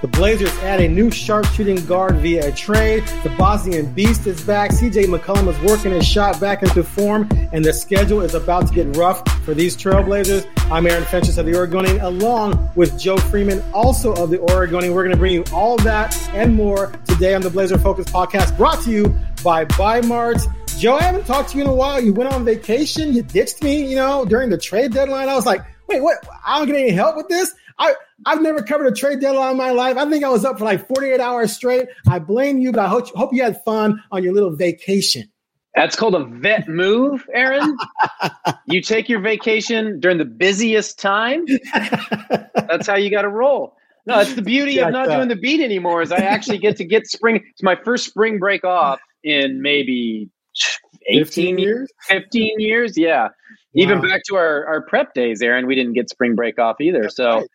The Blazers add a new sharpshooting guard via a trade. The Bosnian Beast is back. CJ McCollum is working his shot back into form, and the schedule is about to get rough for these Trailblazers. I'm Aaron Fentress of the Oregonian, along with Joe Freeman, also of the Oregonian. We're going to bring you all that and more today on the Blazer Focus podcast, brought to you by Bi-Mart. Joe, I haven't talked to you in a while. You went on vacation. You ditched me, you know, during the trade deadline. I was like, wait, what? I don't get any help with this. I, I've never covered a trade deadline in my life. I think I was up for like 48 hours straight. I blame you, but I hope, hope you had fun on your little vacation. That's called a vet move, Aaron. you take your vacation during the busiest time. That's how you got to roll. No, it's the beauty of not doing the beat anymore. Is I actually get to get spring. It's my first spring break off in maybe 18 15 years? 15 years. Yeah. Even back to our, our prep days, Aaron, we didn't get spring break off either. so, right.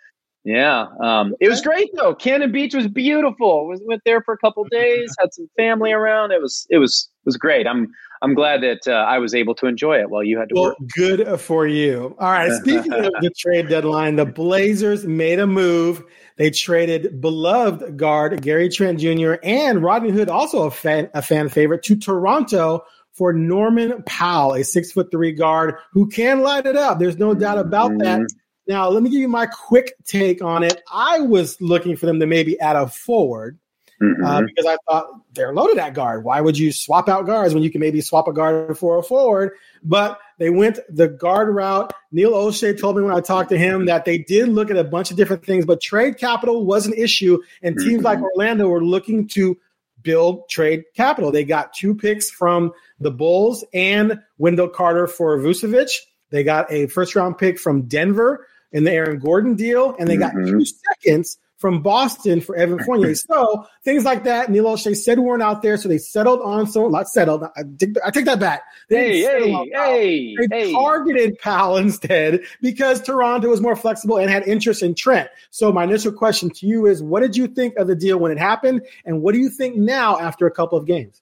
Yeah. Um, it was great though. Cannon Beach was beautiful. Was went there for a couple days, had some family around. It was it was it was great. I'm I'm glad that uh, I was able to enjoy it while you had to Well, work. good for you. All right. Speaking of the trade deadline, the Blazers made a move. They traded beloved guard Gary Trent Jr. and Rodney Hood, also a fan, a fan favorite, to Toronto for Norman Powell, a six foot three guard who can light it up. There's no doubt about that. Now, let me give you my quick take on it. I was looking for them to maybe add a forward uh, Mhm. because I thought they're loaded at guard. Why would you swap out guards when you can maybe swap a guard for a forward? But they went the guard route. Neil Olshey told me when I talked to him that they did look at a bunch of different things, but trade capital was an issue, and teams like Orlando were looking to build trade capital. They got two picks from the Bulls and Wendell Carter for Vucevic. They got a first round pick from Denver in the Aaron Gordon deal, and they got Mhm. two seconds from Boston for Evan Fournier. so things like that, Neil Olshey said weren't out there, so they settled on someone. Not settled. I take, I take that back. They Hey, hey, Powell. hey, They hey. targeted Powell instead because Toronto was more flexible and had interest in Trent. So my initial question to you is, what did you think of the deal when it happened, and what do you think now after a couple of games?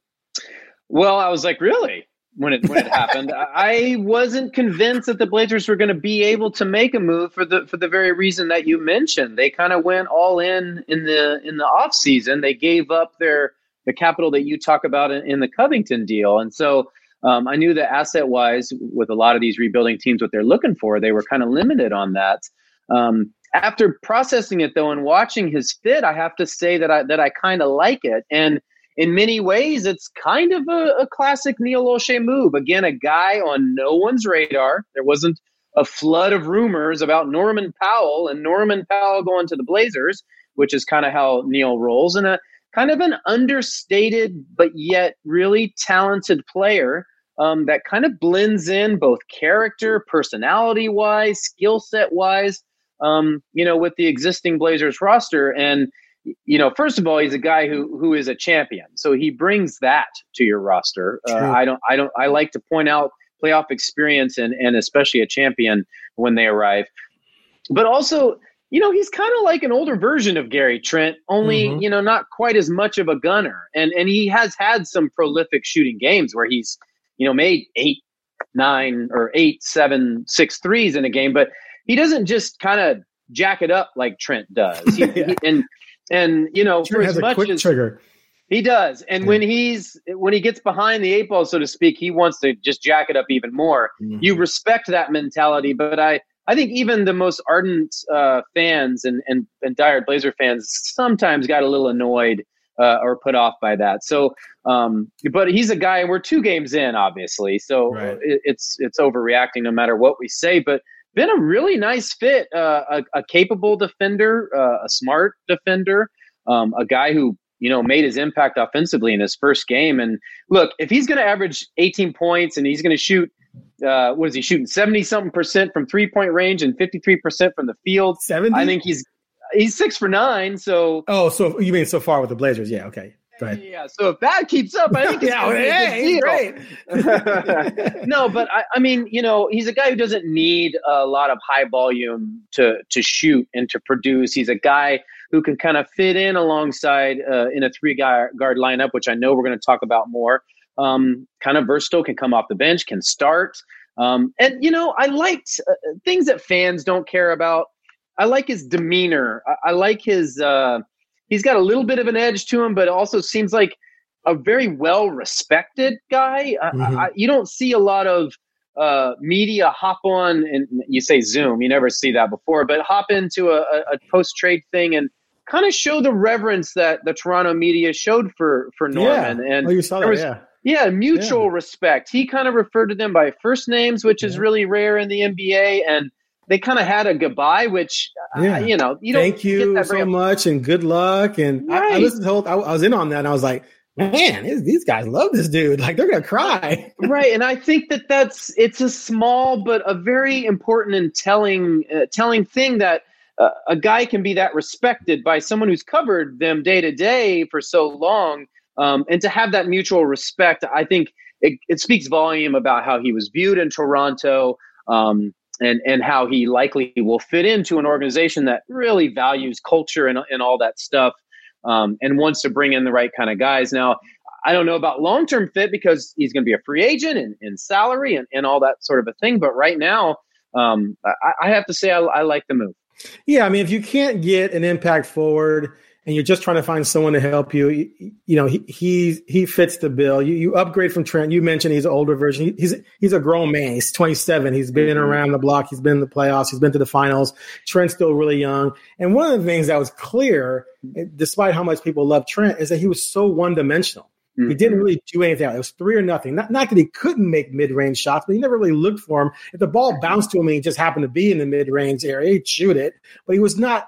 Well, I was like, really? When it when it happened, I wasn't convinced that the Blazers were going to be able to make a move for the for the very reason that you mentioned. They kind of went all in in the in the off season. They gave up their the capital that you talk about in, in the Covington deal, and so um, I knew that asset wise, with a lot of these rebuilding teams, what they're looking for, they were kind of limited on that. Um, after processing it though and watching his fit, I have to say that I that I kind of like it and in many ways, it's kind of a, a classic Neil Olshey move. Again, a guy on no one's radar. There wasn't a flood of rumors about Norman Powell and Norman Powell going to the Blazers, which is kind of how Neil rolls, and a kind of an understated but yet really talented player um, that kind of blends in both character, personality wise, skill set wise, um, you know, with the existing Blazers roster. And you know, first of all, he's a guy who who is a champion, so he brings that to your roster. Uh, I don't, I don't, I like to point out playoff experience and and especially a champion when they arrive. But also, you know, he's kind of like an older version of Gary Trent, only Mhm. you know, not quite as much of a gunner. And and he has had some prolific shooting games where he's you know made eight, nine, or eight, seven, six threes in a game, but he doesn't just kind of jack it up like Trent does. He, Yeah. he- and and you know, for has as a much quick as trigger. He does, and when he's when he gets behind the eight ball, so to speak, he wants to just jack it up even more. Mhm. You respect that mentality, but I I think even the most ardent uh, fans and and and diehard Blazer fans sometimes got a little annoyed uh, or put off by that. So, um, but he's a guy. We're two games in, obviously, so Right. it, it's it's overreacting no matter what we say. But been a really nice fit, uh, a, a capable defender, uh, a smart defender, um, a guy who you know made his impact offensively in his first game. And look, if he's going to average 18 points and he's going to shoot, uh, what is he shooting 70 something percent from three point range and 53 percent from the field? 70? I think he's he's six for nine. So Oh, so you mean so far with the Blazers? Yeah. Okay. Go yeah, so if that keeps up, I think it's yeah. gonna be a good Hey, deal. great. no, but I, I mean, you know, he's a guy who doesn't need a lot of high volume to to shoot and to produce. He's a guy who can kind of fit in alongside uh, in a three guy guard lineup, which I know we're going to talk about more. Um, kind of versatile, can come off the bench, can start, um, and you know, I liked uh, things that fans don't care about. I like his demeanor. I, I like his. Uh, he's got a little bit of an edge to him, but also seems like a very well respected guy. I- Mhm. I, you don't see a lot of uh, media hop on and you say Zoom. You never see that before, but hop into a, a post trade thing and kind of show the reverence that the Toronto media showed for for Norman. Yeah. And oh, you saw that? was- yeah. yeah, mutual respect. He kind of referred to them by first names, which is really rare in the NBA, and they kind of had a goodbye, which uh, you know you don't Thank get you so much and good luck. And I, I listened to the whole, I, I was in on that and I was like, man, these, these guys love this dude. Like they're going to cry. right and i think that that's it's a small but a very important and telling uh, telling thing that uh, a guy can be that respected by someone who's covered them day to day for so long um, and to have that mutual respect i think it, it speaks volume about how he was viewed in toronto um, and and how he likely will fit into an organization that really values culture and, and all that stuff um, and wants to bring in the right kind of guys now I don't know about long term fit because he's going to be a free agent and, and salary and, and all that sort of a thing. But right now, um, I, I have to say I, I like the move. Yeah. I mean, if you can't get an impact forward and you're just trying to find someone to help you, you, you know, he, he, he fits the bill. You, you upgrade from Trent. You mentioned he's an older version. He, he's, he's a grown man. He's 27. He's been mm-hmm. around the block. He's been in the playoffs. He's been to the finals. Trent's still really young. And one of the things that was clear, eh, despite how much people love Trent, is that he was so one dimensional. He didn't mm-hmm. really do anything. It was three or nothing. Not, not that he couldn't make mid range shots, but he never really looked for him. If the ball bounced to him and he just happened to be in the mid range area, he'd shoot it. But he was not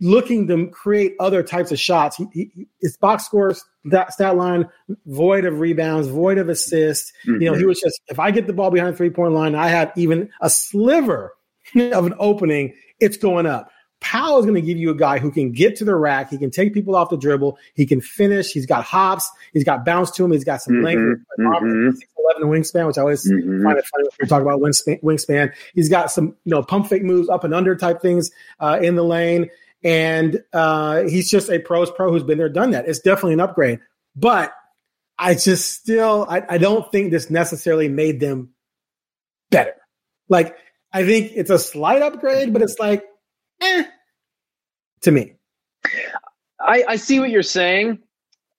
looking to create other types of shots. He, he, his box scores that stat line void of rebounds, void of assists. You know, he was just if I get the ball behind the three point line, I have even a sliver of an opening, it's going up. Powell is going to give you a guy who can get to the rack. He can take people off the dribble. He can finish. He's got hops. He's got bounce to him. He's got some length. Mhm, mhm. Six eleven wingspan, which I always Mhm. find it funny when we talk about wingspan, wingspan. He's got some you know pump fake moves up and under type things uh, in the lane, and uh, he's just a pros pro who's been there, done that. It's definitely an upgrade, but I just still I, I don't think this necessarily made them better. Like I think it's a slight upgrade, but it's like eh, to me. I, I see what you're saying.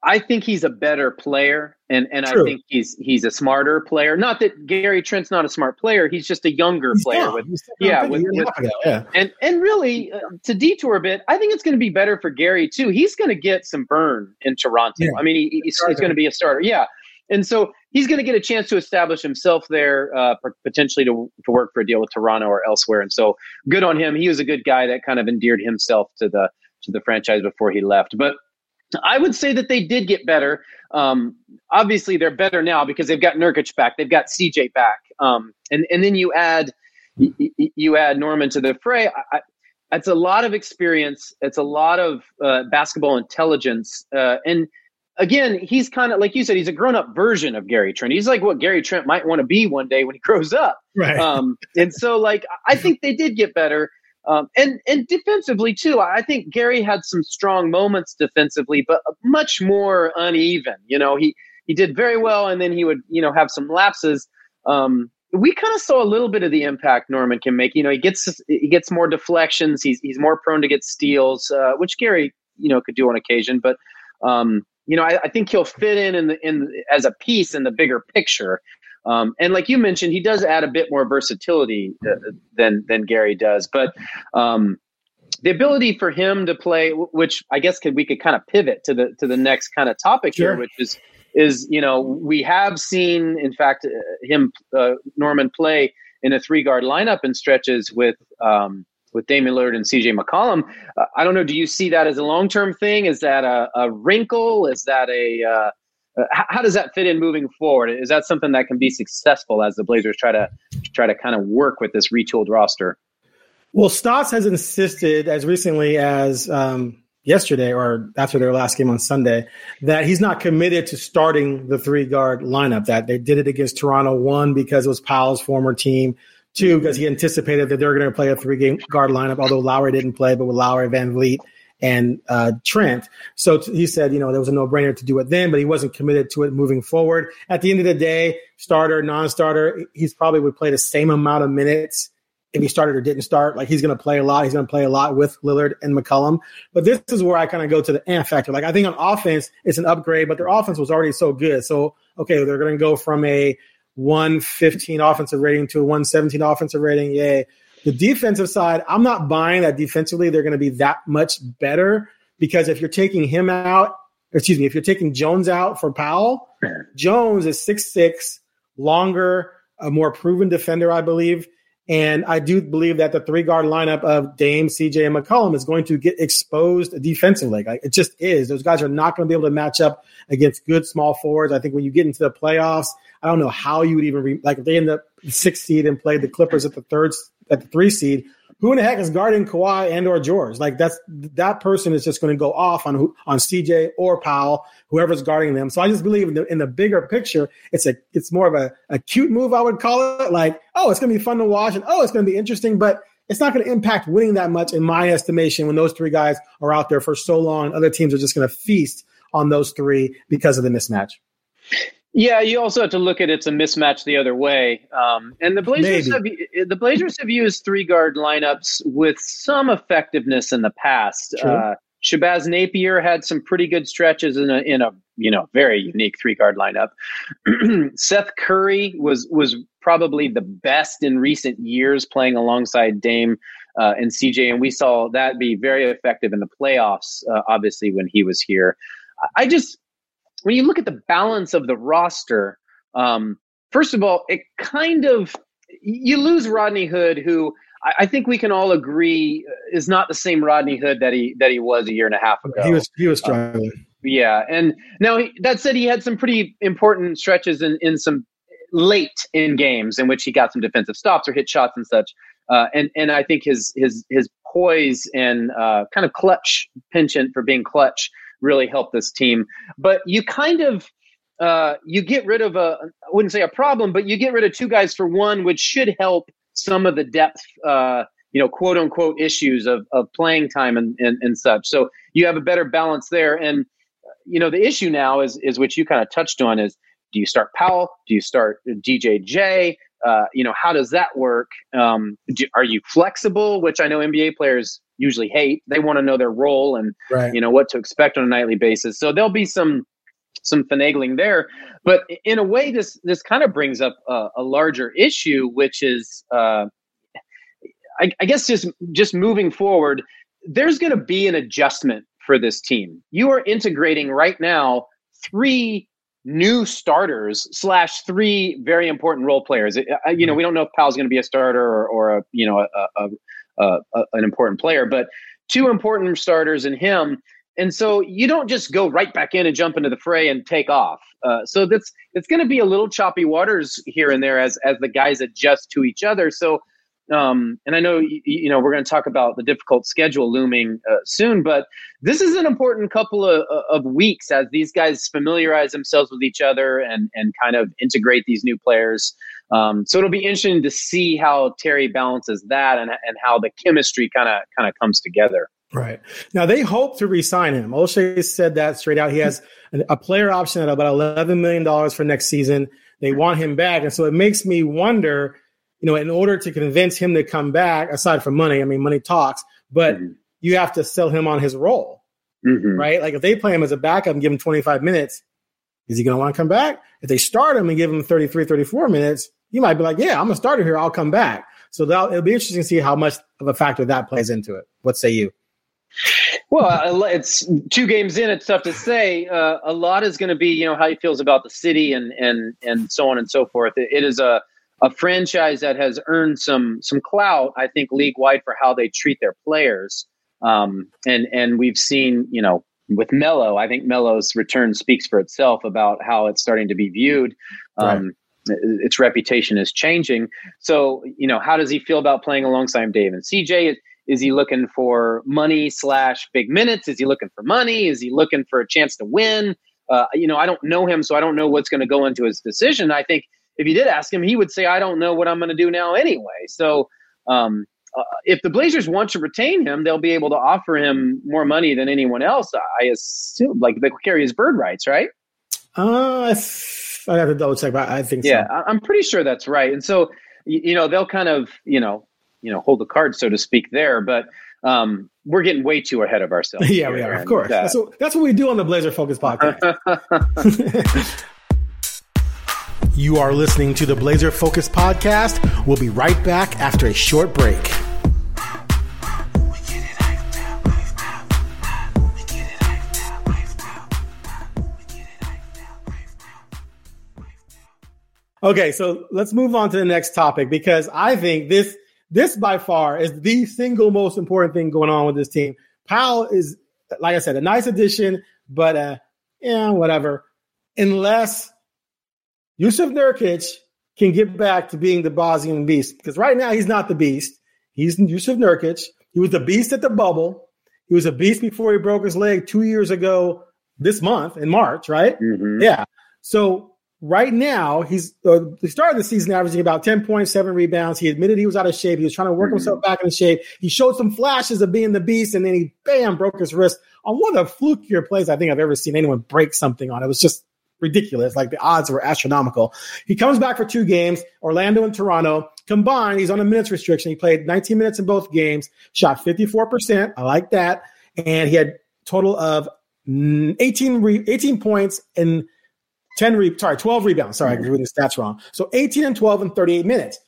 I think he's a better player, and, and I think he's he's a smarter player. Not that Gary Trent's not a smart player; he's just a younger He's player. young. With, yeah, a with- and with- ago, yeah. and and really, uh, to detour a bit, I think it's going to be better for Gary too. He's going to get some burn in Toronto. Yeah. I mean, he, he's, he's going to be a starter. Yeah, and so he's going to get a chance to establish himself there, uh, potentially to to work for a deal with Toronto or elsewhere. And so, good on him. He was a good guy that kind of endeared himself to the to the franchise before he left. But I would say that they did get better. Um, obviously, they're better now because they've got Nurkic back, they've got CJ back, um, and and then you add you add Norman to the fray. I, it's a lot of experience. It's a lot of uh, basketball intelligence, uh, and again, he's kind of like you said. He's a grown up version of Gary Trent. He's like what Gary Trent might want to be one day when he grows up Right. um, and so like I think they did get better. Um, and and defensively too, I think Gary had some strong moments defensively, but much more uneven. You know, he he did very well, and then he would you know have some lapses. Um, we kind of saw a little bit of the impact Norman can make. You know, he gets he gets more deflections. He's he's more prone to get steals, uh, which Gary you know could do on occasion. But um, you know, I, I, think he'll fit in in the in as a piece in the bigger picture. Um, and like you mentioned, he does add a bit more versatility uh, than than Gary does. But um, the ability for him to play, which I guess could we could kind of pivot to the to the next kind of topic sure. here, which is is you know we have seen in fact uh, him uh, Norman play in a three guard lineup in stretches with um, with Damian Lillard and CJ McCollum. Uh, I don't know. Do you see that as a long term thing? Is that a, a wrinkle? Is that a uh, uh, how does that fit in moving forward? Is that something that can be successful as the Blazers try to try to kind of work with this retooled roster? Well, Stotts has insisted as recently as um, yesterday or after their last game on Sunday that he's not committed to starting the three guard lineup. That they did it against Toronto one because it was Powell's former team. Two, because he anticipated that they're going to play a three game guard lineup, although Lowry didn't play, but with Lowry, VanVleet, and uh, Trent. So t- he said, you know, there was a no brainer to do it then, but he wasn't committed to it moving forward. At the end of the day, starter, non starter, he's probably would play the same amount of minutes if he started or didn't start. Like he's going to play a lot. He's going to play a lot with Lillard and McCollum. But this is where I kind of go to the ant factor. Like I think on offense, it's an upgrade, but their offense was already so good. So, okay, they're going to go from a 115 offensive rating to a 117 offensive rating. Yay. The defensive side, I'm not buying that defensively they're going to be that much better because if you're taking him out, excuse me, if you're taking Jones out for Powell, Jones is six six, longer, a more proven defender, I believe. And I do believe that the three guard lineup of Dame, CJ, and McCollum is going to get exposed defensively. Like it just is. Those guys are not going to be able to match up against good small forwards. I think when you get into the playoffs, I don't know how you would even re- like if they end up sixth seed and played the Clippers at the third at the three seed. Who in the heck is guarding Kawhi and or George? Like that's that person is just going to go off on who, on CJ or Powell, whoever's guarding them. So I just believe in the, in the bigger picture, it's a it's more of a, a cute move I would call it. Like oh, it's going to be fun to watch and oh, it's going to be interesting, but it's not going to impact winning that much in my estimation when those three guys are out there for so long. Other teams are just going to feast on those three because of the mismatch. Yeah, you also have to look at it's a mismatch the other way. Um, and the Blazers Maybe. have the Blazers have used three guard lineups with some effectiveness in the past. Uh, Shabazz Napier had some pretty good stretches in a in a you know very unique three guard lineup. Seth Curry was was probably the best in recent years playing alongside Dame uh, and CJ, and we saw that be very effective in the playoffs. Uh, obviously, when he was here, I just when you look at the balance of the roster, um, first of all, it kind of you lose Rodney Hood, who I, I, think we can all agree is not the same Rodney Hood that he that he was a year and a half ago. He was he was struggling. Uh, yeah, and now he, that said, he had some pretty important stretches in in some late in games in which he got some defensive stops or hit shots and such. Uh, and and I think his his his poise and uh, kind of clutch penchant for being clutch really help this team. But you kind of uh, you get rid of a I wouldn't say a problem, but you get rid of two guys for one, which should help some of the depth, uh, you know, quote unquote issues of of playing time and, and and such. So you have a better balance there. And you know, the issue now is is which you kind of touched on is do you start Powell? Do you start DJJ? Uh, you know, how does that work? Um, do, are you flexible? Which I know NBA players usually hate. They want to know their role and right. you know what to expect on a nightly basis. So there'll be some some finagling there. But in a way, this this kind of brings up a, a larger issue, which is, uh, I, I guess, just just moving forward. There's going to be an adjustment for this team. You are integrating right now three new starters slash three very important role players. You know, we don't know if Powell's going to be a starter or, or a you know a, a, uh, an important player, but two important starters in him. And so you don't just go right back in and jump into the fray and take off. Uh, so that's it's going to be a little choppy waters here and there as as the guys adjust to each other. So um, and I know you, you know we're going to talk about the difficult schedule looming uh, soon, but this is an important couple of, of weeks as these guys familiarize themselves with each other and and kind of integrate these new players. Um, so it'll be interesting to see how Terry balances that and and how the chemistry kind of kind of comes together. Right now, they hope to re-sign him. Olshey said that straight out. He has a player option at about eleven million dollars for next season. They want him back, and so it makes me wonder you know, in order to convince him to come back, aside from money, I mean, money talks, but mm-hmm. you have to sell him on his role. Mhm. right? Like if they play him as a backup and give him 25 minutes, is he going to want to come back? If they start him and give him 33, 34 minutes, you might be like, yeah, I'm a starter here. I'll come back. So that it'll be interesting to see how much of a factor that plays into it. What say you? Well, it's two games in. It's tough to say. Uh, a lot is going to be, you know, how he feels about the city and and and so on and so forth. It, it is a a franchise that has earned some some clout, I think, league wide for how they treat their players. Um, and and we've seen, you know, with Melo, I think Melo's return speaks for itself about how it's starting to be viewed. Um, Its reputation is changing. So, you know, how does he feel about playing alongside Dame and CJ? Is he looking for money slash big minutes? Is he looking for money? Is he looking for a chance to win? Uh, you know, I don't know him, so I don't know what's going to go into his decision. I think if you did ask him, he would say, "I don't know what I'm going to do now anyway." So, um, uh, if the Blazers want to retain him, they'll be able to offer him more money than anyone else. I assume, like they carry his bird rights, right? Uh, I have to double check, but I think Yeah, so. I'm pretty sure that's right. And so, you know, they'll kind of, you know, you know, hold the card, so to speak, there. But um, we're getting way too ahead of ourselves. Yeah, we are, of course. uh, That's what, that's what we do on the Blazer Focus podcast. you are listening to the Blazer Focus podcast. We'll be right back after a short break. Okay, so let's move on to the next topic because I think this this by far is the single most important thing going on with this team. Powell is, like I said, a nice addition, but uh, yeah, whatever. Unless Yusuf Nurkic can get back to being the Bosnian beast, because right now he's not the beast. He's Yusuf Nurkic. He was the beast at the bubble. He was a beast before he broke his leg two years ago this month in March, right? mhm. Yeah. So right now, he's uh, the start of the season averaging about 10.7 rebounds. He admitted he was out of shape. He was trying to work Mhm. himself back into shape. He showed some flashes of being the beast, and then he bam broke his wrist on one of the flukier plays I think I've ever seen anyone break something on. It was just ridiculous. Like the odds were astronomical. He comes back for two games, Orlando and Toronto. Combined, he's on a minutes restriction. He played 19 minutes in both games, shot 54%. I like that. And he had total of mm, 18, re- 18 points and 10 re- sorry, 12 rebounds. Sorry, I'm doing the stats wrong. So 18 and 12 in 38 minutes.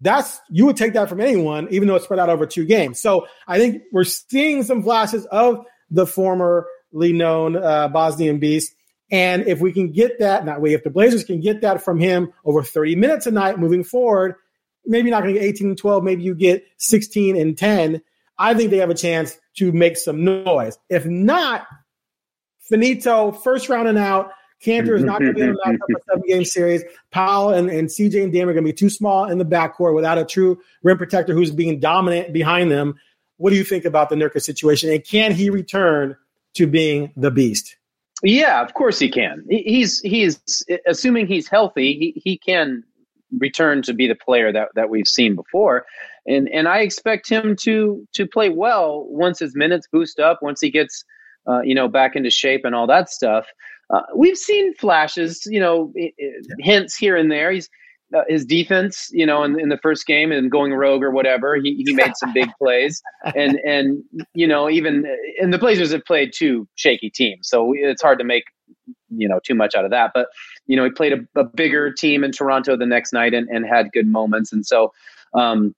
That's you would take that from anyone, even though it's spread out over two games. So I think we're seeing some flashes of the formerly known uh, Bosnian beast. And if we can get that that way, if the Blazers can get that from him over 30 minutes a night moving forward, maybe not going to get 18 and 12, maybe you get 16 and 10. I think they have a chance to make some noise. If not, finito, first round and out. Kanter is not going to be able to match up a seven game series. Powell and, and CJ and Dame are going to be too small in the backcourt without a true rim protector who's being dominant behind them. What do you think about the Nurkic situation? And can he return to being the beast? Yeah, of course he can. He's he's assuming he's healthy. He he can return to be the player that, that we've seen before, and and I expect him to to play well once his minutes boost up, once he gets uh, you know back into shape and all that stuff. Uh, we've seen flashes, you know, hints here and there. He's uh, his defense, you know, in, in the first game and going rogue or whatever, he, he made some big plays, and and you know even and the Blazers have played two shaky teams, so it's hard to make you know too much out of that. But you know he played a, a bigger team in Toronto the next night and, and had good moments, and so. Um,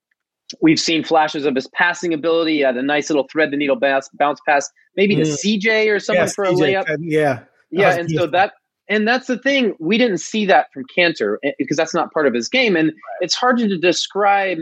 We've seen flashes of his passing ability. He had a nice little thread the needle bounce, bounce pass, maybe to Mm. CJ or someone for a CJ, layup Yeah. yeah and so that and that's the thing we didn't see that from Kanter eh, because that's not part of his game. And it's hard to describe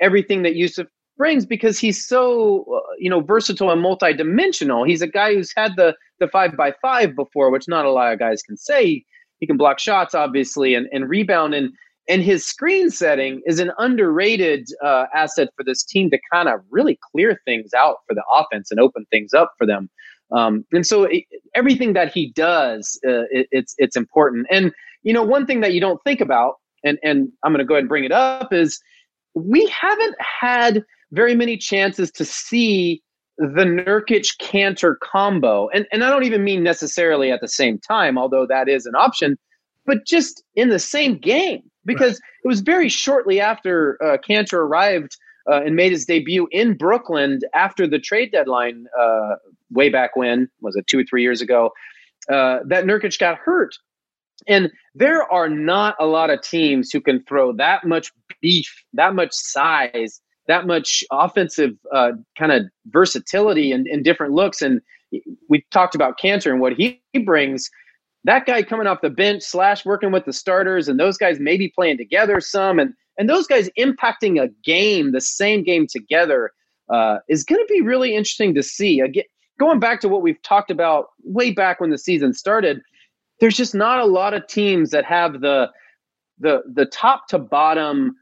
everything that yusuf brings because he's so uh, you know versatile and multidimensional. He's a guy who's had the the five by five before which not a lot of guys can say. He can block shots obviously and, and rebound. And and his screen setting is an underrated uh, asset for this team to kind of really clear things out for the offense and open things up for them um, and so it, everything that he does, uh, it, it's it's important. And you know, one thing that you don't think about, and and I'm going to go ahead and bring it up, is we haven't had very many chances to see the Nurkic Kanter combo, and and I don't even mean necessarily at the same time, although that is an option, but just in the same game. Because it was very shortly after uh, Kanter arrived uh, and made his debut in Brooklyn after the trade deadline uh, way back when was it two or three years ago uh, that Nurkic got hurt. And there are not a lot of teams who can throw that much beef, that much size, that much offensive uh, kind of versatility and, and, different looks. And we talked about Kanter and what he, he brings. That guy coming off the bench slash working with the starters, and those guys maybe playing together some, and and those guys impacting a game, the same game together, uh, is going to be really interesting to see. Again, going back to what we've talked about way back when the season started, there's just not a lot of teams that have the the the top to bottom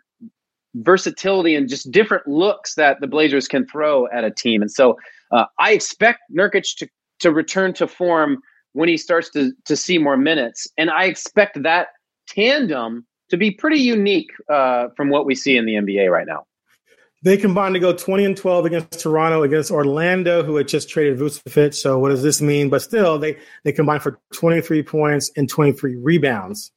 versatility and just different looks that the Blazers can throw at a team. And so uh, I expect Nurkic to to return to form when he starts to to see more minutes, and I expect that tandem to be pretty unique uh, from what we see in the NBA right now. They combined to go 20 and 12 against Toronto, against Orlando, who had just traded Vucevic. So what does this mean? But still, they they combined for 23 points and 23 rebounds.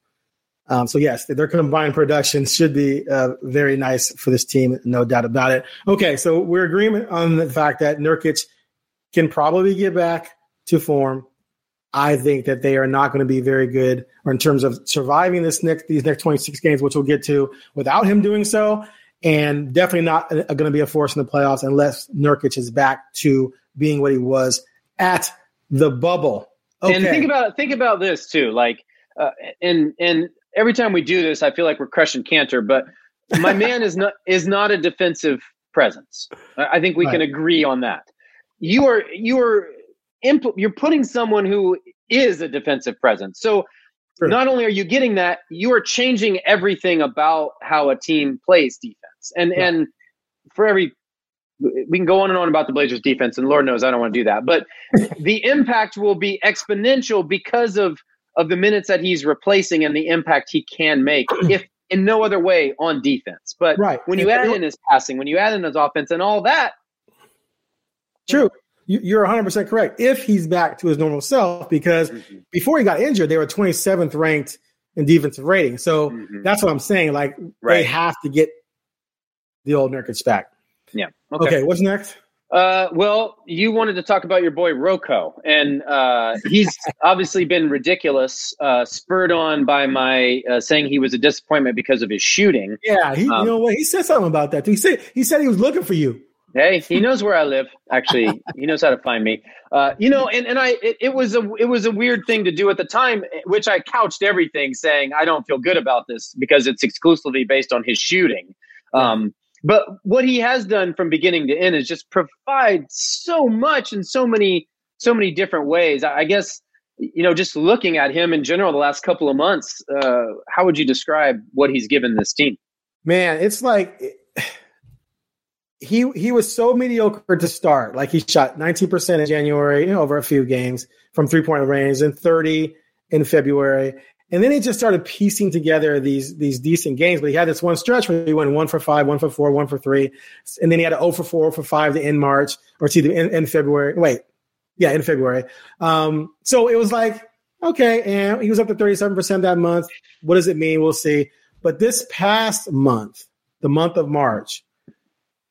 Um, so yes, their combined production should be uh, very nice for this team, no doubt about it. Okay, so we're agreement on the fact that Nurkic can probably get back to form. I think that they are not going to be very good, or in terms of surviving this next these next 26 games, which we'll get to, without him doing so and definitely not going to be a force in the playoffs unless Nurkic is back to being what he was at the bubble. Okay. And think about think about this too, like, uh, and and every time we do this, I feel like we're crushing Kanter, but my man is not is not a defensive presence. I think we right. can agree on that. You are you are impl- you're putting someone who is a defensive presence. So. Not only are you getting that, you are changing everything about how a team plays defense. And yeah. and for every we can go on and on about the Blazers defense, and Lord knows I don't want to do that. But the impact will be exponential because of of the minutes that he's replacing and the impact he can make, if in no other way on defense. But right. when you add in his passing, when you add in his offense, and all that, true. You're 100% correct. If he's back to his normal self, because mm-hmm. before he got injured, they were 27th ranked in defensive rating. So mm-hmm. that's what I'm saying. Like right. they have to get the old Nurkic back. Yeah. Okay. okay what's next? Uh, well, you wanted to talk about your boy RoCo, and uh, he's obviously been ridiculous, uh, spurred on by my uh, saying he was a disappointment because of his shooting. Yeah, he, um, you know what? He said something about that. He said he said he was looking for you. Hey, he knows where I live. Actually, he knows how to find me. Uh, you know, and, and I it, it, was a it was a weird thing to do at the time, which I couched everything saying I don't feel good about this because it's exclusively based on his shooting. Um, but what he has done from beginning to end is just provide so much in so many so many different ways. I, I guess you know, just looking at him in general the last couple of months, uh, how would you describe what he's given this team? Man, it's like he he was so mediocre to start. Like he shot 19% in January, you know, over a few games from three point range, and 30 in February. And then he just started piecing together these these decent games. But he had this one stretch where he went one for five, one for four, one for three, and then he had an 0 for 4, 0 for 5 to end March, or to the in February. Wait, yeah, in February. Um, so it was like, okay, and he was up to 37% that month. What does it mean? We'll see. But this past month, the month of March,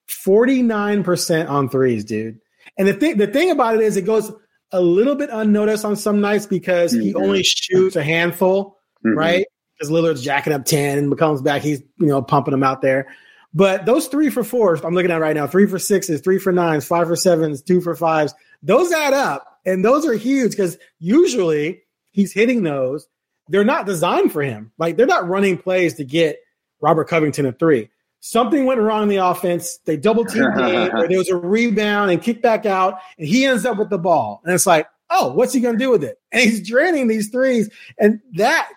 49% on threes, dude. And the thing the thing about it is it goes a little bit unnoticed on some nights because mm-hmm. he only shoots a handful, mm-hmm. right? Because Lillard's jacking up 10 and McCollum's back, he's you know pumping them out there. But those three for fours, I'm looking at right now, three for sixes, three for nines, five for sevens, two for fives, those add up. And those are huge because usually he's hitting those. They're not designed for him. Like they're not running plays to get Robert Covington a three something went wrong in the offense. They double teamed him, or there was a rebound and kick back out, and he ends up with the ball. And it's like, oh, what's he going to do with it? And he's draining these threes. And that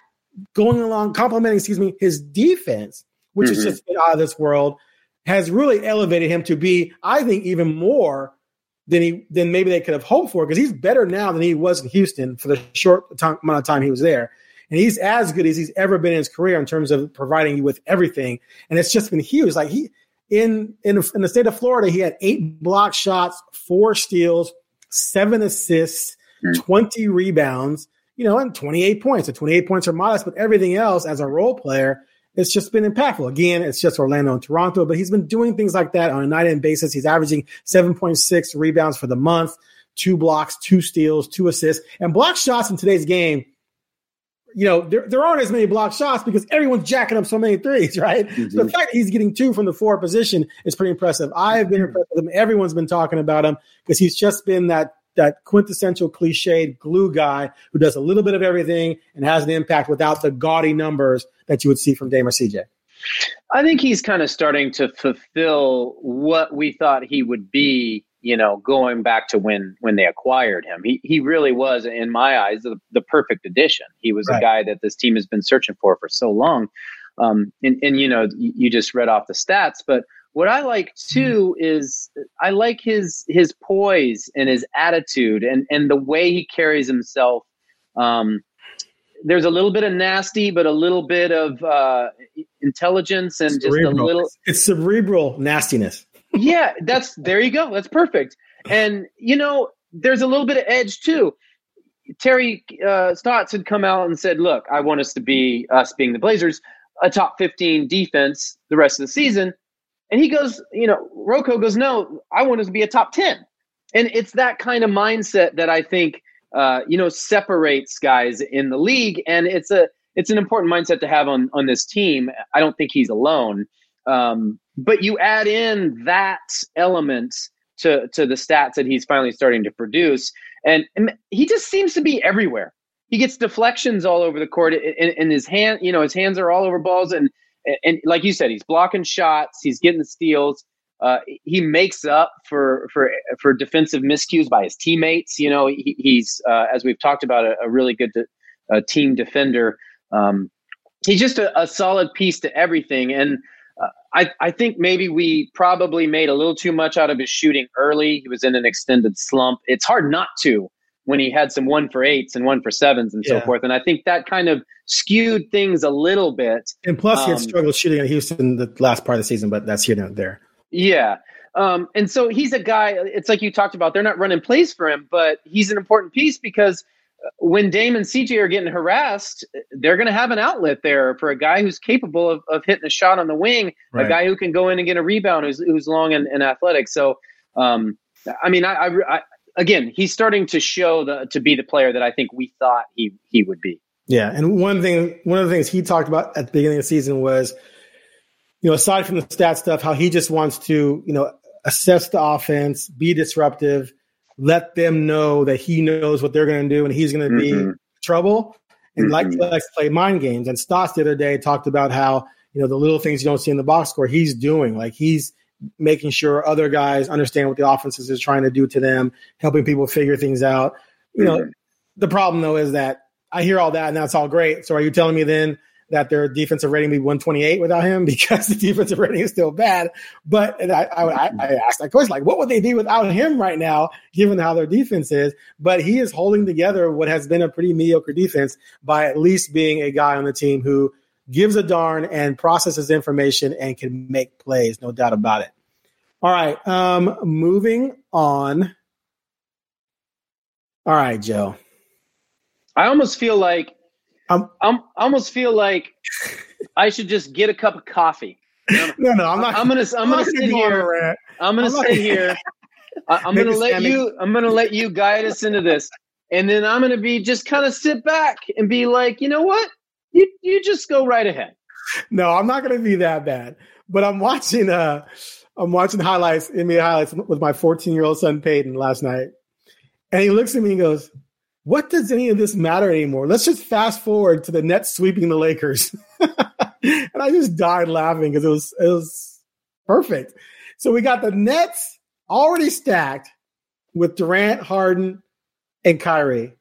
going along, complimenting, excuse me, his defense, which mm-hmm. is just out of this world, has really elevated him to be, I think, even more than he than maybe they could have hoped for because he's better now than he was in Houston for the short time, amount of time he was there and he's as good as he's ever been in his career in terms of providing you with everything. And it's just been huge. Like he in in, in the state of Florida, he had eight block shots, four steals, seven assists, mm. twenty rebounds. You know, and 28 points. So 28 points are modest, but everything else as a role player, it's just been impactful. Again, it's just Orlando and Toronto, but he's been doing things like that on a night in basis. He's averaging 7.6 rebounds for the month, two blocks, two steals, two assists, and block shots in today's game. You know, there, there aren't as many block shots because everyone's jacking up so many threes, right? Mm-hmm. So the fact that he's getting two from the four position is pretty impressive. I've been impressed with him. Everyone's been talking about him because he's just been that that quintessential cliched glue guy who does a little bit of everything and has an impact without the gaudy numbers that you would see from Dame or CJ. I think he's kind of starting to fulfill what we thought he would be, you know, going back to when when they acquired him. He he really was in my eyes the, the perfect addition. He was right. a guy that this team has been searching for for so long. Um, and and you know, you just read off the stats, but what I like too is I like his his poise and his attitude and and the way he carries himself. Um, there's a little bit of nasty, but a little bit of uh, intelligence and cerebral. just a little. It's cerebral nastiness. Yeah, that's there you go. That's perfect. And you know, there's a little bit of edge too. Terry uh, Stotts had come out and said, "Look, I want us to be us being the Blazers, a top 15 defense the rest of the season." And he goes, you know, RoCo goes, no, I want us to be a top 10. And it's that kind of mindset that I think, uh, you know, separates guys in the league. And it's a, it's an important mindset to have on, on this team. I don't think he's alone. Um, but you add in that element to, to the stats that he's finally starting to produce. And, and he just seems to be everywhere. He gets deflections all over the court and, and his hand, you know, his hands are all over balls and, and, like you said, he's blocking shots, he's getting the steals. Uh, he makes up for for for defensive miscues by his teammates. You know, he, he's uh, as we've talked about a, a really good de- team defender. Um, he's just a, a, solid piece to everything, and uh, I I think maybe we probably made a little too much out of his shooting early. He was in an extended slump. It's hard not to when he had some one for eights and one for sevens and yeah. so forth. And I think that kind of skewed things a little bit. And plus, he had um, struggled shooting at Houston the last part of the season, but that's here and there. Yeah. Um, and so he's a guy, it's like you talked about, they're not running plays for him, but he's an important piece because when Dame and CJ are getting harassed, they're going to have an outlet there for a guy who's capable of, of hitting a shot on the wing, right. a guy who can go in and get a rebound who's, who's long and, and athletic. So, um, I mean, I, I, again, he's starting to show the to be the player that I think we thought he he would be. Yeah, and one thing, one of the things he talked about at the beginning of the season was, you know, aside from the stat stuff, how he just wants to, you know, assess the offense, be disruptive, let them know that he knows what they're going to do and he's going to mm-hmm. be trouble, and mm-hmm. like to play mind games. And Stotts the other day talked about how you know the little things you don't see in the box score he's doing, like he's making sure other guys understand what the offenses is trying to do to them, helping people figure things out. You know, mm-hmm. the problem though is that I hear all that and that's all great. So are you telling me then that their defensive rating be 128 without him because the defensive rating is still bad? But I, I, I asked that question, like, what would they be without him right now, given how their defense is? But he is holding together what has been a pretty mediocre defense by at least being a guy on the team who – gives a darn and processes information and can make plays, no doubt about it. All right, um, moving on. All right, Joe. I almost feel like I'm, I'm I almost feel like I should just get a cup of coffee. no, no, I'm not. I'm gonna I'm, I'm gonna sit here. I'm gonna sit here. I'm gonna let you. I'm gonna let you guide us into this, and then I'm gonna be just kind of sit back and be like, you know what? you you just go right ahead. No, I'm not going to be that bad. But I'm watching uh I'm watching highlights, NBA highlights with my 14 year old son Peyton last night, and he looks at me and goes, "What does any of this matter anymore? Let's just fast forward to the Nets sweeping the Lakers." and I just died laughing because it was it was perfect. So we got the Nets already stacked with Durant, Harden, and Kyrie.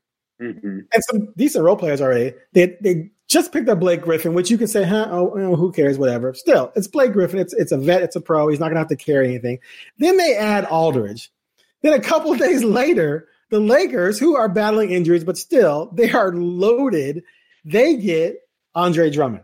Mm-hmm. And some decent role players already. They they just picked up Blake Griffin, which you can say, huh, oh, oh, who cares, whatever. Still, it's Blake Griffin. It's it's a vet. It's a pro. He's not going to have to carry anything. Then they add Aldridge. Then a couple days later, the Lakers, who are battling injuries, but still they are loaded. They get Andre Drummond.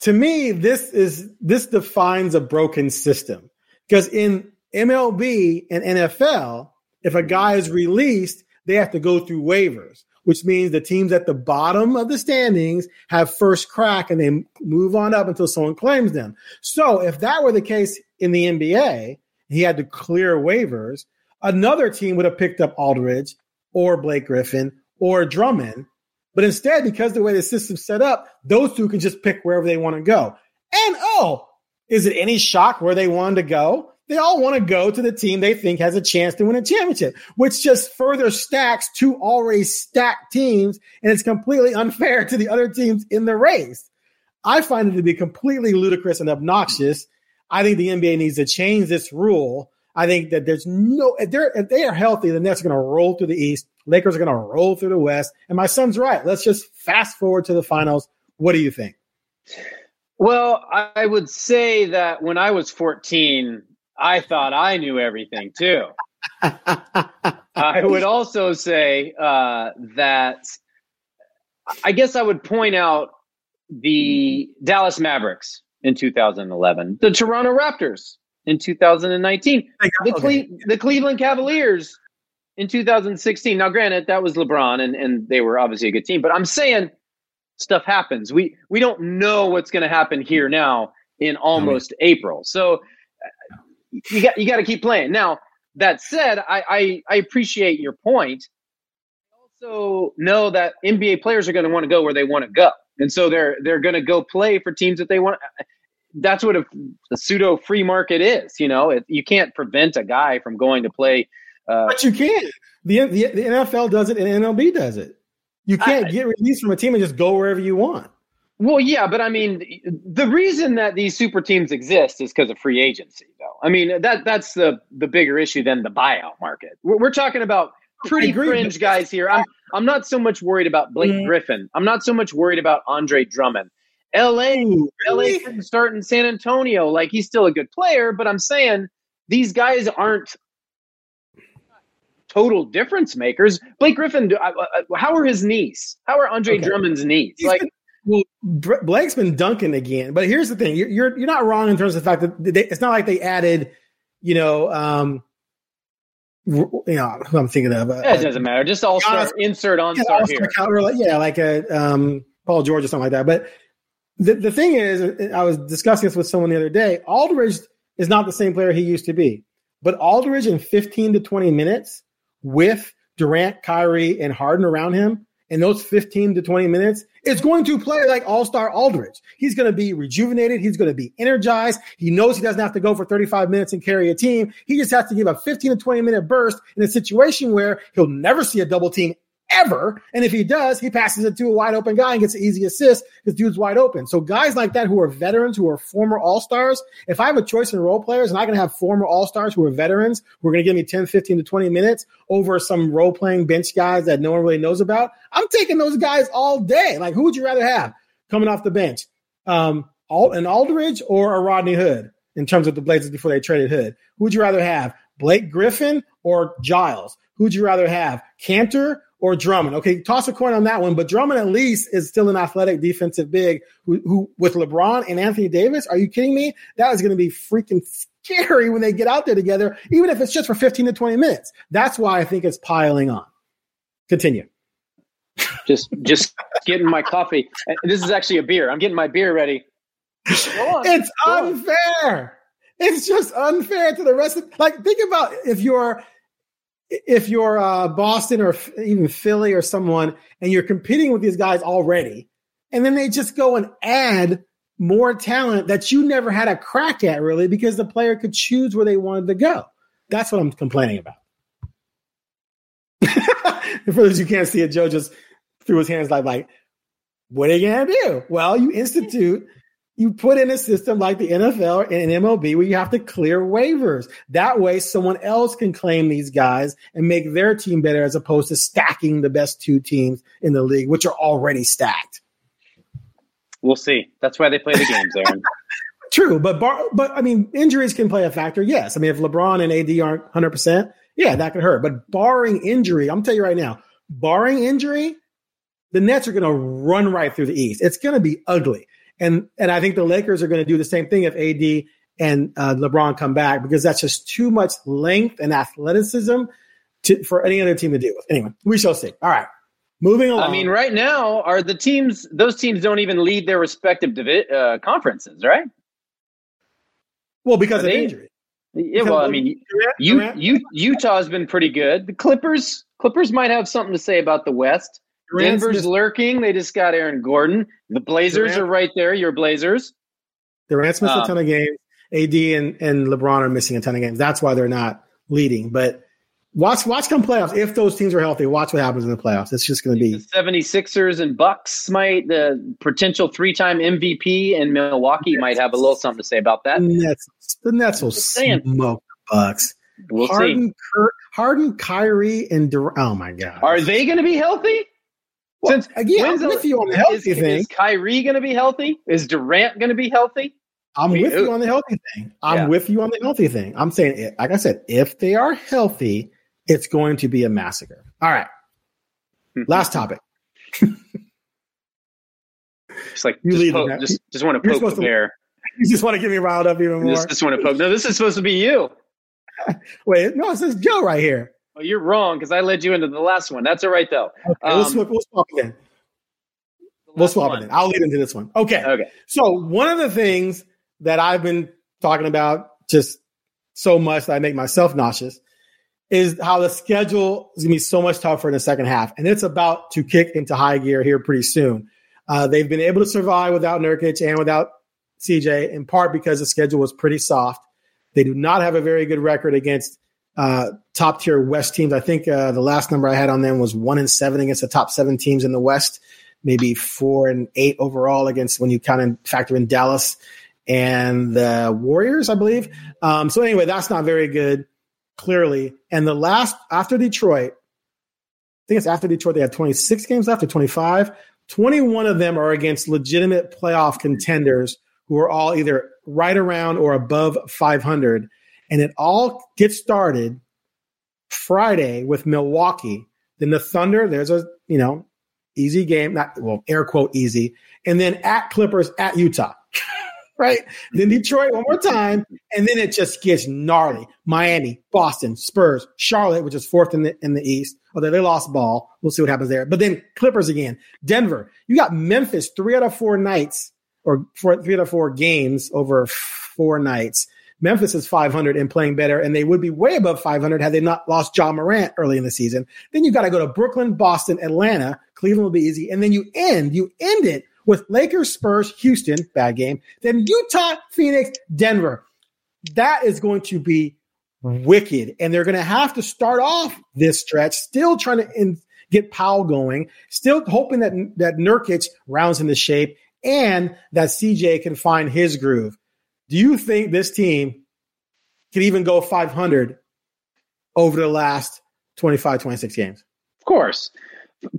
To me, this is this defines a broken system because in MLB and NFL, if a guy is released, they have to go through waivers which means the teams at the bottom of the standings have first crack and they move on up until someone claims them. So if that were the case in the NBA, he had to clear waivers. Another team would have picked up Aldridge or Blake Griffin or Drummond. But instead, because the way the system's set up, those two can just pick wherever they want to go. And oh, is it any shock where they wanted to go? They all want to go to the team they think has a chance to win a championship, which just further stacks two already stacked teams. And it's completely unfair to the other teams in the race. I find it to be completely ludicrous and obnoxious. I think the NBA needs to change this rule. I think that there's no if they're if they are healthy, the Nets are going to roll through the East. Lakers are going to roll through the West. And my son's right. Let's just fast forward to the finals. What do you think? Well, I would say that when I was 14, I thought I knew everything too. I would also say uh, that I guess I would point out the Dallas Mavericks in 2011, the Toronto Raptors in 2019, the, Cle- the Cleveland Cavaliers in 2016. Now, granted, that was LeBron, and, and they were obviously a good team, but I'm saying stuff happens. We we don't know what's going to happen here now in almost April. So uh, you got you got to keep playing. Now that said, I, I I appreciate your point. I also know that NBA players are going to want to go where they want to go, and so they're they're going to go play for teams that they want. That's what a, a pseudo free market is. You know, it, you can't prevent a guy from going to play. Uh, but you can. The, the the NFL does it, and MLB does it. You can't I, get released from a team and just go wherever you want. Well, yeah, but I mean, the reason that these super teams exist is because of free agency, though. I mean, that that's the the bigger issue than the buyout market. We're, we're talking about pretty agree, fringe guys here. I'm I'm not so much worried about Blake mm. Griffin. I'm not so much worried about Andre Drummond. L.A. Really? L.A. couldn't start in San Antonio. Like he's still a good player, but I'm saying these guys aren't total difference makers. Blake Griffin, uh, uh, how are his knees? How are Andre okay. Drummond's knees? He's like, been, well, Blake's been dunking again. But here's the thing: you're you're, you're not wrong in terms of the fact that they, it's not like they added, you know, um, you know who I'm thinking of. Uh, it doesn't matter. Just all star insert on yeah, star here. Counter, like, yeah, like a um, Paul George or something like that. But the the thing is, I was discussing this with someone the other day. Aldridge is not the same player he used to be. But Aldridge in 15 to 20 minutes with Durant, Kyrie, and Harden around him in those 15 to 20 minutes is going to play like all star Aldridge. He's going to be rejuvenated. He's going to be energized. He knows he doesn't have to go for 35 minutes and carry a team. He just has to give a 15 to 20 minute burst in a situation where he'll never see a double team ever. And if he does, he passes it to a wide open guy and gets an easy assist because dude's wide open. So guys like that who are veterans, who are former all stars, if I have a choice in role players and I can have former all stars who are veterans who are going to give me 10, 15 to 20 minutes over some role playing bench guys that no one really knows about, I'm taking those guys all day. Like who would you rather have coming off the bench? Um, an Aldridge or a Rodney Hood in terms of the Blazers before they traded Hood? Who would you rather have? Blake Griffin or Giles? Who'd you rather have? Kanter or Drummond. Okay, toss a coin on that one. But Drummond at least is still an athletic defensive big who, who with LeBron and Anthony Davis. Are you kidding me? That is going to be freaking scary when they get out there together, even if it's just for 15 to 20 minutes. That's why I think it's piling on. Continue. Just just getting my coffee. This is actually a beer. I'm getting my beer ready. It's unfair. It's just unfair to the rest of like think about if you're if you're uh, Boston or even Philly or someone, and you're competing with these guys already, and then they just go and add more talent that you never had a crack at, really, because the player could choose where they wanted to go. That's what I'm complaining about. For those who can't see it, Joe just threw his hands like, like, what are you gonna do? Well, you institute you put in a system like the NFL and MLB where you have to clear waivers. That way, someone else can claim these guys and make their team better as opposed to stacking the best two teams in the league, which are already stacked. We'll see. That's why they play the games, Aaron. True, but bar, but I mean, injuries can play a factor. Yes, I mean, if LeBron and AD aren't hundred percent, yeah, that could hurt. But barring injury, I'm telling you right now, barring injury, the Nets are going to run right through the East. It's going to be ugly. And and I think the Lakers are going to do the same thing if AD and uh, LeBron come back because that's just too much length and athleticism to, for any other team to deal with. Anyway, we shall see. All right. Moving along. I mean, right now, are the teams, those teams don't even lead their respective divi- uh, conferences, right? Well, because are of they, injury. Yeah, well, I mean, you, you, Utah's been pretty good. The Clippers, Clippers might have something to say about the West. Denver's missed- lurking. They just got Aaron Gordon. The Blazers Durant- are right there. Your Blazers. Durant's missed a Um, ton of games. AD and, and LeBron are missing a ton of games. That's why they're not leading. But watch watch come playoffs. If those teams are healthy, watch what happens in the playoffs. It's just going to The be 76ers and Bucks might, the potential three-time MVP in Milwaukee might have a little something to say about that. the Nets. The Nets will smoke the Bucks. We'll see. Harden, Kurt, Harden, Kyrie, and Durant. Oh my god! Are they going to be healthy? Well, Since again, when's I'm with you on the is, healthy thing. is Kyrie going to be healthy? Is Durant going to be healthy? I'm we- with you on the healthy thing. I'm Yeah. with you on the healthy thing. I'm saying, eh, like I said, if they are healthy, it's going to be a massacre. All right. Hmm. Last topic. It's like You just, poke, just, just want to You're poke the to- bear. You just want to get me riled up even more. Just, just want to poke. No, this is supposed to be you. Wait, no, it says Joe right here. Oh, you're wrong because I led you into the last one. That's all right though. Okay, we'll, Um, swap, we'll swap it. The We'll swap one. it then. I'll lead into this one. Okay. Okay. So one of the things that I've been talking about just so much that I make myself nauseous is how the schedule is going to be so much tougher in the second half, and it's about to kick into high gear here pretty soon. Uh, they've been able to survive without Nurkic and without CJ, in part because the schedule was pretty soft. They do not have a very good record against uh, top tier West teams. I think uh, the last number I had on them was one and seven against the top seven teams in the West, maybe four and eight overall against when you kind of factor in Dallas and the Warriors, I believe. Um, so anyway, that's not very good, clearly. And the last after Detroit, I think it's after Detroit, they have 26 games left or 25. 21 of them are against legitimate playoff contenders who are all either right around or above 500. And it all gets started Friday with Milwaukee. Then the Thunder, there's a, you know, easy game, not, well, air quote easy. And then at Clippers at Utah. right? Then Detroit one more time, and then it just gets gnarly. Miami, Boston, Spurs, Charlotte, which is fourth in the in the East. Although they lost ball, we'll see what happens there. But then Clippers again, Denver. You got Memphis three out of four nights, or four, three out of four games over four nights. Memphis is 500 and playing better, and they would be way above 500 had they not lost Ja Morant early in the season. Then you got to go to Brooklyn, Boston, Atlanta. Cleveland will be easy, and then you end you end it with Lakers, Spurs, Houston, bad game. Then Utah, Phoenix, Denver. That is going to be wicked, and they're going to have to start off this stretch still trying to in, get Powell going, still hoping that that Nurkic rounds into shape and that CJ can find his groove. Do you think this team could even go 500 over the last 25, 26 games? Of course.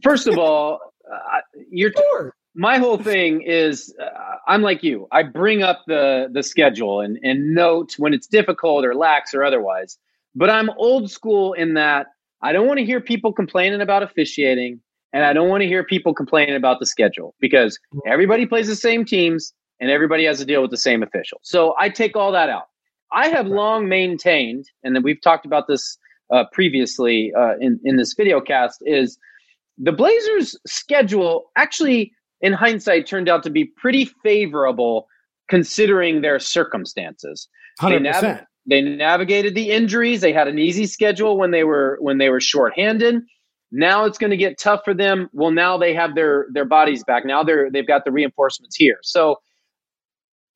First of all, uh, you're Sure. my whole thing is uh, I'm like you. I bring up the the schedule and and note when it's difficult or lax or otherwise. But I'm old school in that I don't want to hear people complaining about officiating and I don't want to hear people complaining about the schedule because everybody plays the same teams and everybody has to deal with the same official. So I take all that out. I have long maintained, and then we've talked about this uh, previously uh, in in this video cast, is the Blazers' schedule actually, in hindsight, turned out to be pretty favorable considering their circumstances. They, 100%. they navigated the injuries. They had an easy schedule when they were when they were shorthanded. Now it's going to get tough for them. Well, now they have their their bodies back. Now they're they've got the reinforcements here. So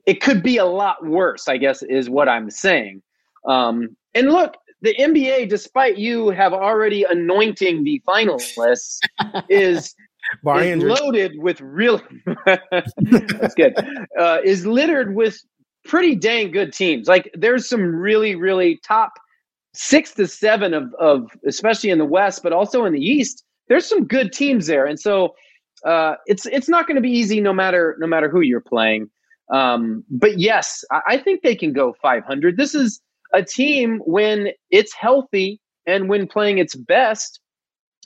it could be a lot worse. I guess is what I'm saying. Um, and look, the NBA, despite you have already anointing the finalists, is is loaded with real. that's good. Uh, is littered with pretty dang good teams. Like there's some really, really top six to seven of of especially in the West, but also in the East. There's some good teams there, and so uh, it's it's not going to be easy no matter no matter who you're playing. Um, but yes, I, I think they can go 500. This is a team when it's healthy and when playing its best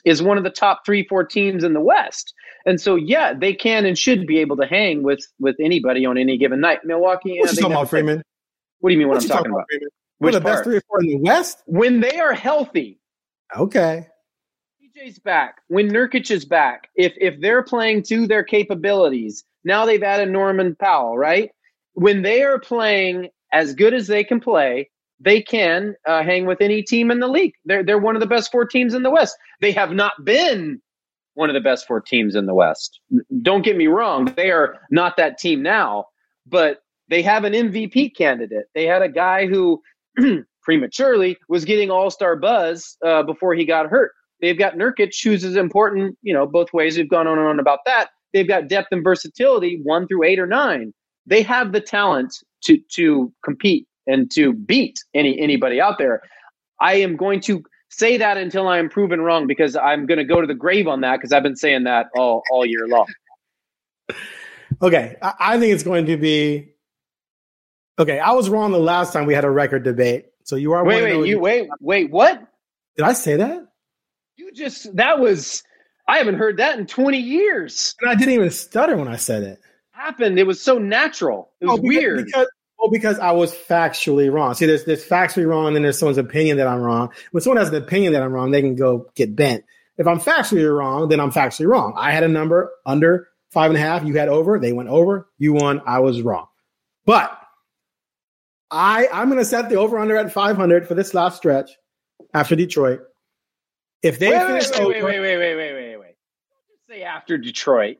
is one of the top three, four teams in the West. And so, yeah, they can and should be able to hang with with anybody on any given night. Milwaukee, yeah, What you they talking about, Freeman? What do you mean? What, What I'm you talking about? Freeman? We're Which the best three or four in the West? When they are healthy, Okay. CJ's back. When Nurkic is back, if if they're playing to their capabilities, now they've added Norman Powell, right? When they are playing as good as they can play, they can uh, hang with any team in the league. They're they're one of the best four teams in the West. They have not been one of the best four teams in the West. Don't get me wrong; they are not that team now, but they have an MVP candidate. They had a guy who prematurely was getting All Star buzz uh, before he got hurt. They've got Nurkic, who's as important, you know, both ways. We've gone on and on about that. They've got depth and versatility, one through eight or nine. They have the talent to to compete and to beat any anybody out there. I am going to say that until I am proven wrong because I'm going to go to the grave on that because I've been saying that all all year long. Okay, I, I think it's going to be. Okay, I was wrong the last time we had a record debate. So you are. Wait, wait, you wait, wait. What did I say that? You just that was. I haven't heard that in 20 years. And I didn't even stutter when I said it. Happened. It was so natural. It was oh, because, weird. Because, well, because I was factually wrong. See, there's there's factually wrong, and then there's someone's opinion that I'm wrong. When someone has an opinion that I'm wrong, they can go get bent. If I'm factually wrong, then I'm factually wrong. I had a number under five and a half. You had over. They went over. You won. I was wrong. But I I'm going to set the over under at 500 for this last stretch after Detroit. If they wait, finish wait, wait, wait, wait, wait, wait, wait, wait. Don't say after Detroit.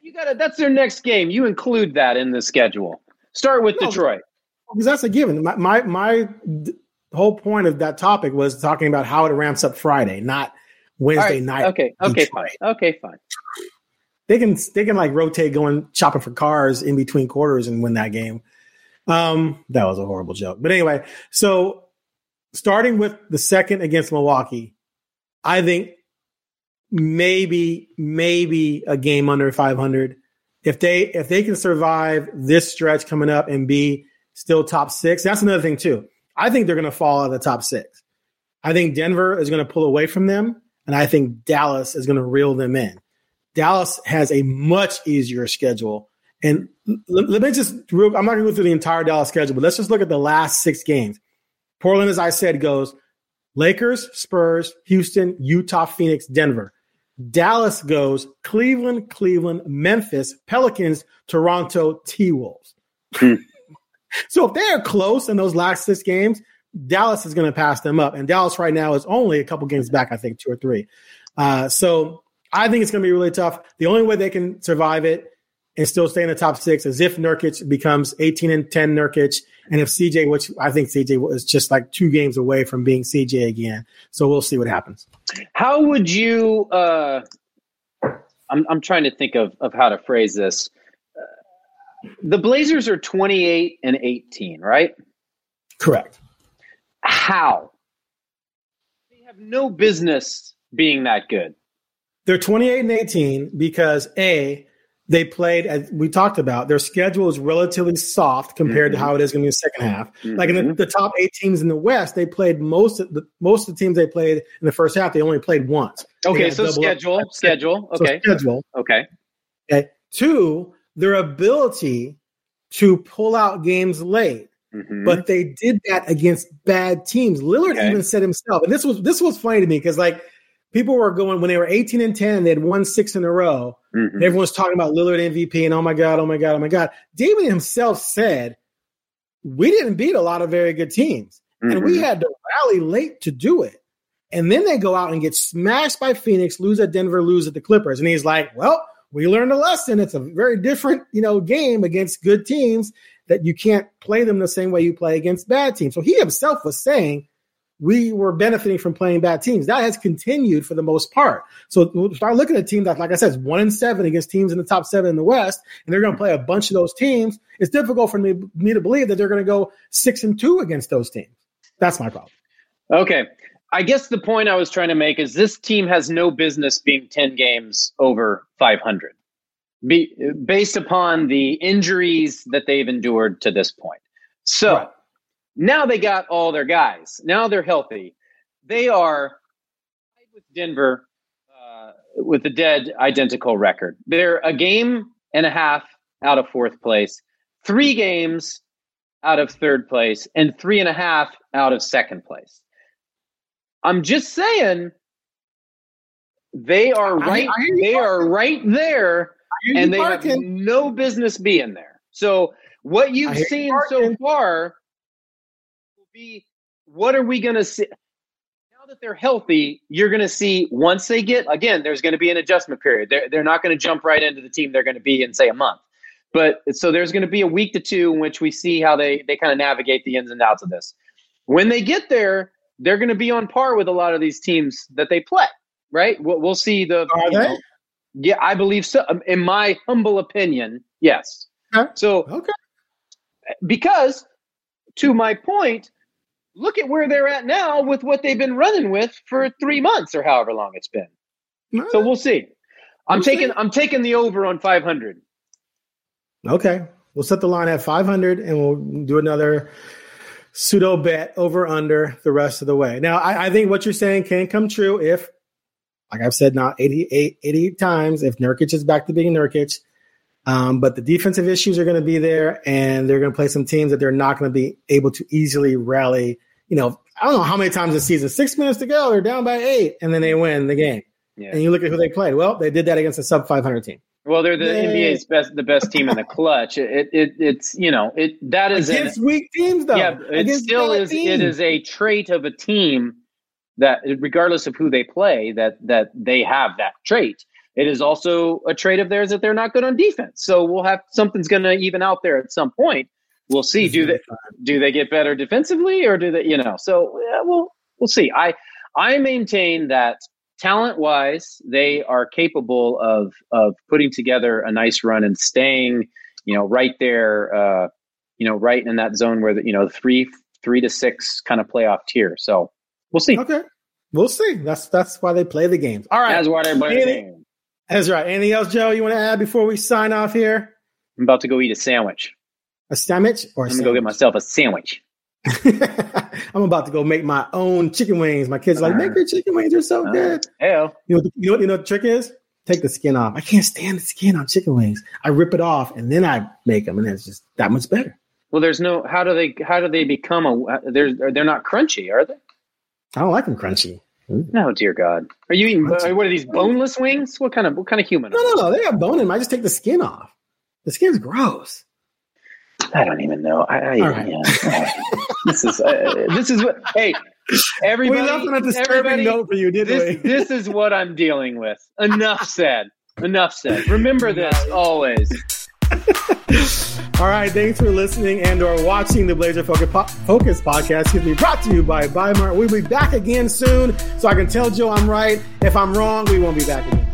You got to. That's their next game. You include that in the schedule. Start with No, Detroit. because that's a given. My, my my whole point of that topic was talking about how it ramps up Friday, not Wednesday right. night. Okay. Okay. Detroit. Fine. Okay. Fine. They can they can like rotate going shopping for cars in between quarters and win that game. Um, that was a horrible joke. But anyway, so starting with the second against Milwaukee, I think maybe maybe a game under 500 if they if they can survive this stretch coming up and be still top six that's another thing too. I think they're going to fall out of the top six. I think denver is going to pull away from them and i think dallas is going to reel them in. Dallas has a much easier schedule. And l- let me just i'm not going to go through the entire dallas schedule but let's just look at the last six games. Portland as i said goes lakers spurs houston utah phoenix denver Dallas goes Cleveland, Cleveland, Memphis, Pelicans, Toronto, T Wolves. Hmm. so if they're close in those last six games, Dallas is going to pass them up. And Dallas right now is only a couple games back, I think, two or three. Uh, so I think it's going to be really tough. The only way they can survive it and still stay in the top six as if Nurkic becomes 18 and 10 Nurkic. And if CJ, which I think CJ was just like two games away from being CJ again. So we'll see what happens. How would you? Uh, I'm I'm trying to think of of how to phrase this. Uh, the Blazers are 28 and 18, right? Correct. How? They have no business being that good. They're 28 and 18 because A, they played as we talked about, their schedule is relatively soft compared Mhm. to how it is going to be in the second half. Like in the, Mhm. the top eight teams in the West, they played most of the most of the teams they played in the first half, they only played once. Okay, so double up- schedule, schedule. So Okay, schedule. okay. Okay. Two, their ability to pull out games late. Mhm. but they did that against bad teams. Lillard Okay. even said himself, and this was this was funny to me because like people were going when they were 18 and 10, they had won six in a row. Mhm. And everyone's talking about Lillard MVP and oh my god, oh my god, oh my god. Dame himself said we didn't beat a lot of very good teams, and we Mhm. had to rally late to do it. And then they go out and get smashed by Phoenix, lose at Denver, lose at the Clippers, and he's like, "Well, we learned a lesson. It's a very different, you know, game against good teams that you can't play them the same way you play against bad teams." So he himself was saying we were benefiting from playing bad teams. That has continued for the most part. So we'll start looking at a team that, like I said, is one and seven against teams in the top seven in the West, and they're going to play a bunch of those teams. It's difficult for me, me to believe that they're going to go six and two against those teams. That's my problem. Okay. I guess the point I was trying to make is this team has no business being 10 games over 500 Be, based upon the injuries that they've endured to this point. So Right. Now they got all their guys. Now they're healthy. They are tied with Denver uh, with a dead identical record. They're a game and a half out of fourth place, three games out of third place, and three and a half out of second place. I'm just saying they are right. I hear you they are right there, and they have no business being there. So what you've seen so far be what are we going to see? Now that they're healthy, you're going to see once they get again. There's going to be an adjustment period. They're they're not going to jump right into the team they're going to be in say a month. But so there's going to be a week to two in which we see how they they kind of navigate the ins and outs of this. When they get there, they're going to be on par with a lot of these teams that they play. Right? We'll, we'll see the. Are they? know, yeah, I believe so. Um, In my humble opinion, yes. So Okay. because to my point, look at where they're at now with what they've been running with for three months or however long it's been. So we'll see. I'm We'll see. taking I'm taking the over on 500. Okay. We'll set the line at 500 and we'll do another pseudo bet over under the rest of the way. Now, I, I think what you're saying can come true if, like I've said now 88, 88 times, if Nurkic is back to being Nurkic. Um, but the defensive issues are going to be there and they're going to play some teams that they're not going to be able to easily rally. You know, I don't know how many times this season, six minutes to go, they're down by eight and then they win the game. Yeah. And you look at who they played. Well, they did that against a sub 500 team. Well, they're the Yay. NBA's best the best team in the clutch. It, it it's you know it that is an, Against weak teams, though. yeah it Against still is it is a trait of a team that regardless of who they play that that they have that trait it is also a trait of theirs that they're not good on defense so we'll have something's going to even out there at some point we'll see do they do they get better defensively or do they you know so yeah, we'll we'll see i i maintain that talent wise they are capable of of putting together a nice run and staying you know right there uh you know right in that zone where the you know three three to six kind of playoff tier so we'll see Okay. We'll see. That's that's why they play the games. All right. that's what everybody Any- saying. That's right. Anything else, Joe, you want to add before we sign off here? i'm about to go eat a sandwich A sandwich or a i'm gonna go get myself a sandwich? I'm about to go make my own chicken wings. My kids are like, make uh-huh. your chicken wings. They're so uh-huh. good. Hell, You know, what you know, you know the trick is? Take the skin off. I can't stand the skin on chicken wings. I rip it off and then I make them, and it's just that much better. well there's no how do they how do they become a they're they're not crunchy are they I don't like them crunchy. No, dear God. Are you eating? Crunchy. What are these boneless wings? What kind of what kind of human? No, no, no. They have bone in them. I just take the skin off. The skin's gross. I don't even know. I, I right. yeah. this is uh, this is what. Hey, everybody. we left on a disturbing note for you, didn't this we? this is what I'm dealing with. Enough said. Enough said. Remember this always. All right, thanks for listening and or watching the Blazer Focus, po- Focus podcast. Excuse me, brought to you by Bi-Mart. We'll be back again soon, so I can tell Joe I'm right. If I'm wrong, we won't be back again.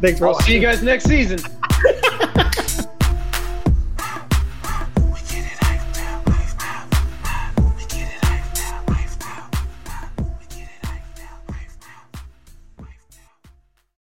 Thanks for I'll watching. see you guys next season.